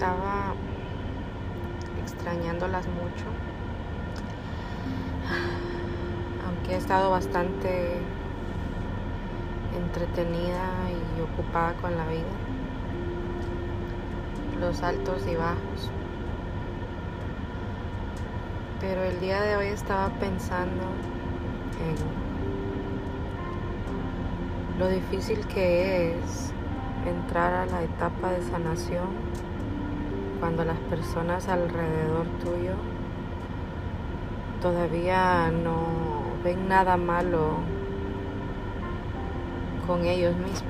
estaba extrañándolas mucho. Aunque he estado bastante entretenida y ocupada con la vida. Los altos y bajos. Pero el día de hoy estaba pensando en lo difícil que es entrar a la etapa de sanación cuando las personas alrededor tuyo todavía no ven nada malo con ellos mismos.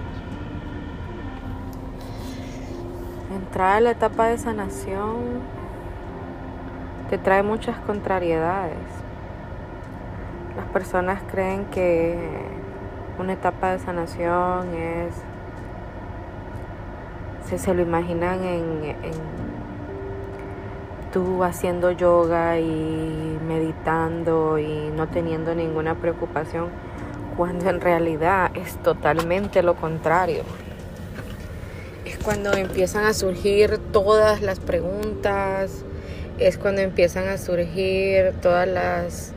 Entrar a la etapa de sanación te trae muchas contrariedades. Las personas creen que una etapa de sanación es se, lo imaginan en, tú haciendo yoga y meditando y no teniendo ninguna preocupación, cuando en realidad es totalmente lo contrario. Es cuando empiezan a surgir todas las preguntas, es cuando empiezan a surgir todas las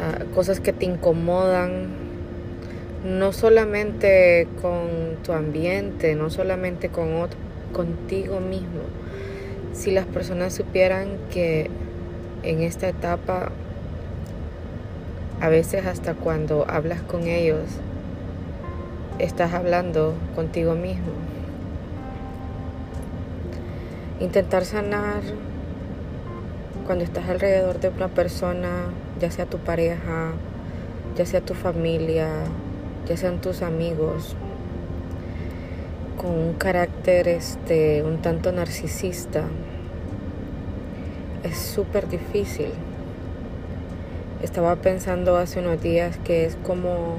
ah, cosas que te incomodan, no solamente con tu ambiente, no solamente con otro, contigo mismo. Si las personas supieran que en esta etapa, a veces hasta cuando hablas con ellos, estás hablando contigo mismo. Intentar sanar cuando estás alrededor de una persona, ya sea tu pareja, ya sea tu familia, ya sean tus amigos, con un carácter este, un tanto narcisista, es súper difícil. Estaba pensando hace unos días que es como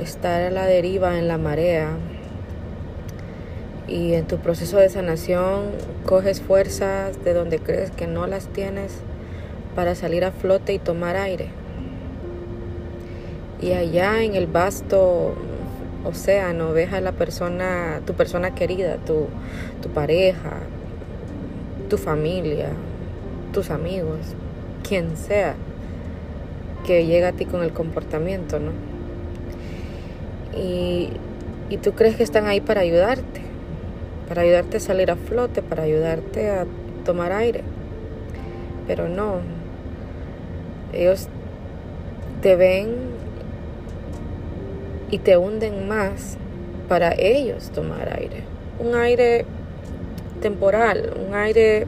estar a la deriva en la marea y en tu proceso de sanación coges fuerzas de donde crees que no las tienes para salir a flote y tomar aire. Y allá en el vasto océano ves a la persona, tu persona querida, tu, tu pareja, tu familia, tus amigos, quien sea que llega a ti con el comportamiento, ¿no? Y, y tú crees que están ahí para ayudarte, para ayudarte a salir a flote, para ayudarte a tomar aire. Pero no, ellos te ven y te hunden más para ellos tomar aire. Un aire temporal, un aire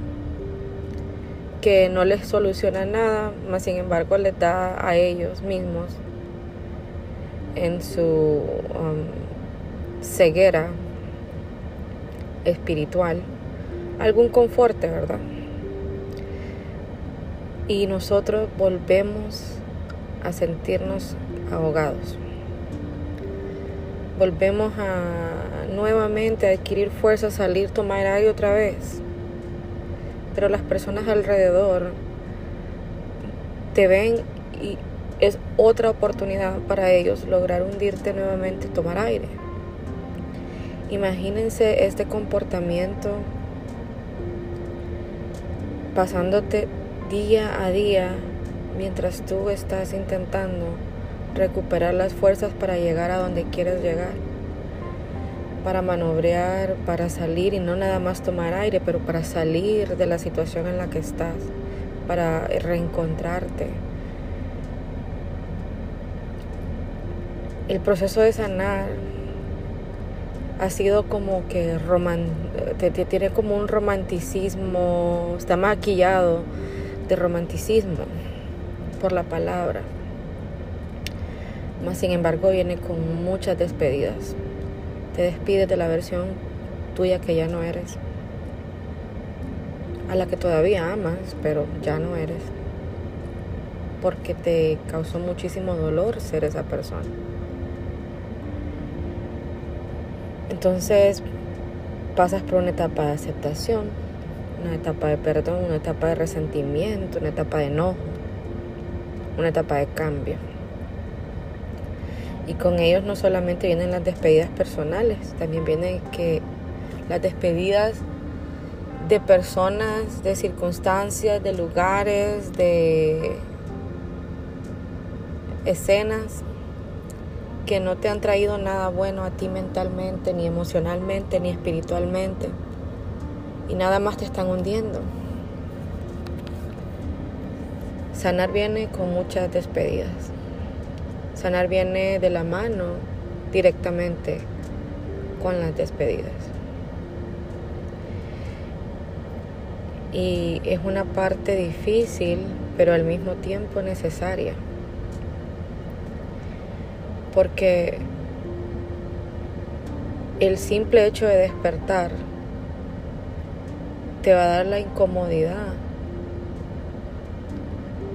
que no les soluciona nada, más sin embargo les da a ellos mismos en su um, ceguera espiritual algún conforte, ¿verdad? Y nosotros volvemos a sentirnos ahogados volvemos a nuevamente a adquirir fuerza, salir, tomar aire otra vez. Pero las personas alrededor te ven y es otra oportunidad para ellos lograr hundirte nuevamente y tomar aire. Imagínense este comportamiento pasándote día a día mientras tú estás intentando recuperar las fuerzas para llegar a donde quieres llegar, para manobrear, para salir y no nada más tomar aire, pero para salir de la situación en la que estás, para reencontrarte. El proceso de sanar ha sido como que tiene como un romanticismo, está maquillado de romanticismo por la palabra. Más sin embargo viene con muchas despedidas. Te despides de la versión tuya que ya no eres. A la que todavía amas, pero ya no eres. Porque te causó muchísimo dolor ser esa persona. Entonces pasas por una etapa de aceptación, una etapa de perdón, una etapa de resentimiento, una etapa de enojo, una etapa de cambio. Y con ellos no solamente vienen las despedidas personales, también viene que las despedidas de personas, de circunstancias, de lugares, de escenas que no te han traído nada bueno a ti mentalmente, ni emocionalmente, ni espiritualmente. Y nada más te están hundiendo. Sanar viene con muchas despedidas. Sanar viene de la mano directamente con las despedidas. Y es una parte difícil, pero al mismo tiempo necesaria. Porque el simple hecho de despertar te va a dar la incomodidad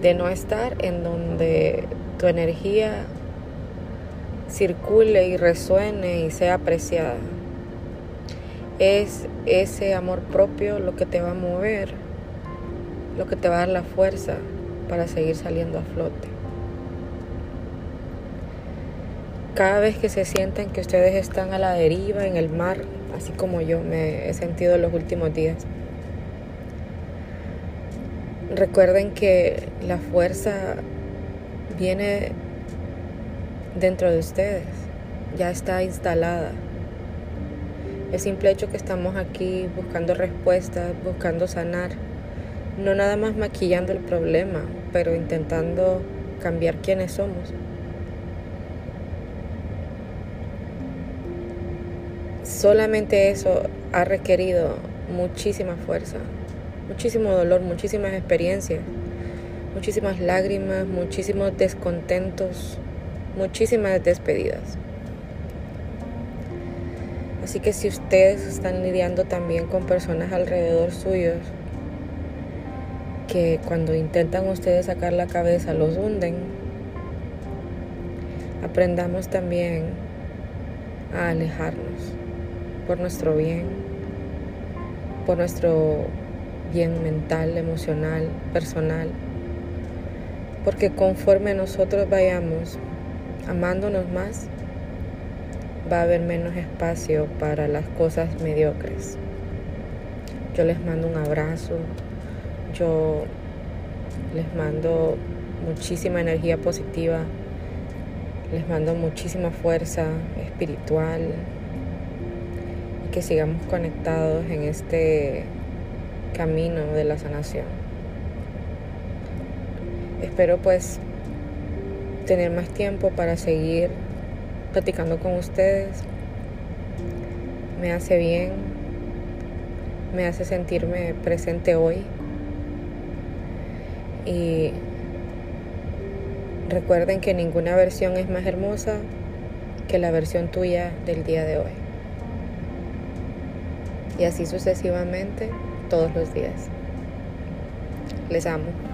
de no estar en donde tu energía circule y resuene y sea apreciada. Es ese amor propio lo que te va a mover, lo que te va a dar la fuerza para seguir saliendo a flote. Cada vez que se sienten que ustedes están a la deriva en el mar, así como yo me he sentido en los últimos días, Recuerden que la fuerza viene dentro de ustedes, ya está instalada. El simple hecho que estamos aquí buscando respuestas, buscando sanar, no nada más maquillando el problema, pero intentando cambiar quiénes somos. Solamente eso ha requerido muchísima fuerza, muchísimo dolor, muchísimas experiencias, muchísimas lágrimas, muchísimos descontentos, muchísimas despedidas. Así que si ustedes están lidiando también con personas alrededor suyos que cuando intentan ustedes sacar la cabeza los hunden, aprendamos también a alejarnos por nuestro bien, por nuestro bien mental, emocional, personal. Porque conforme nosotros vayamos amándonos más, va a haber menos espacio para las cosas mediocres. Yo les mando un abrazo, yo les mando muchísima energía positiva, les mando muchísima fuerza espiritual y que sigamos conectados en este camino de la sanación. Espero pues tener más tiempo para seguir platicando con ustedes. Me hace bien, me hace sentirme presente hoy. Y recuerden que ninguna versión es más hermosa que la versión tuya del día de hoy. Y así sucesivamente todos los días. Les amo.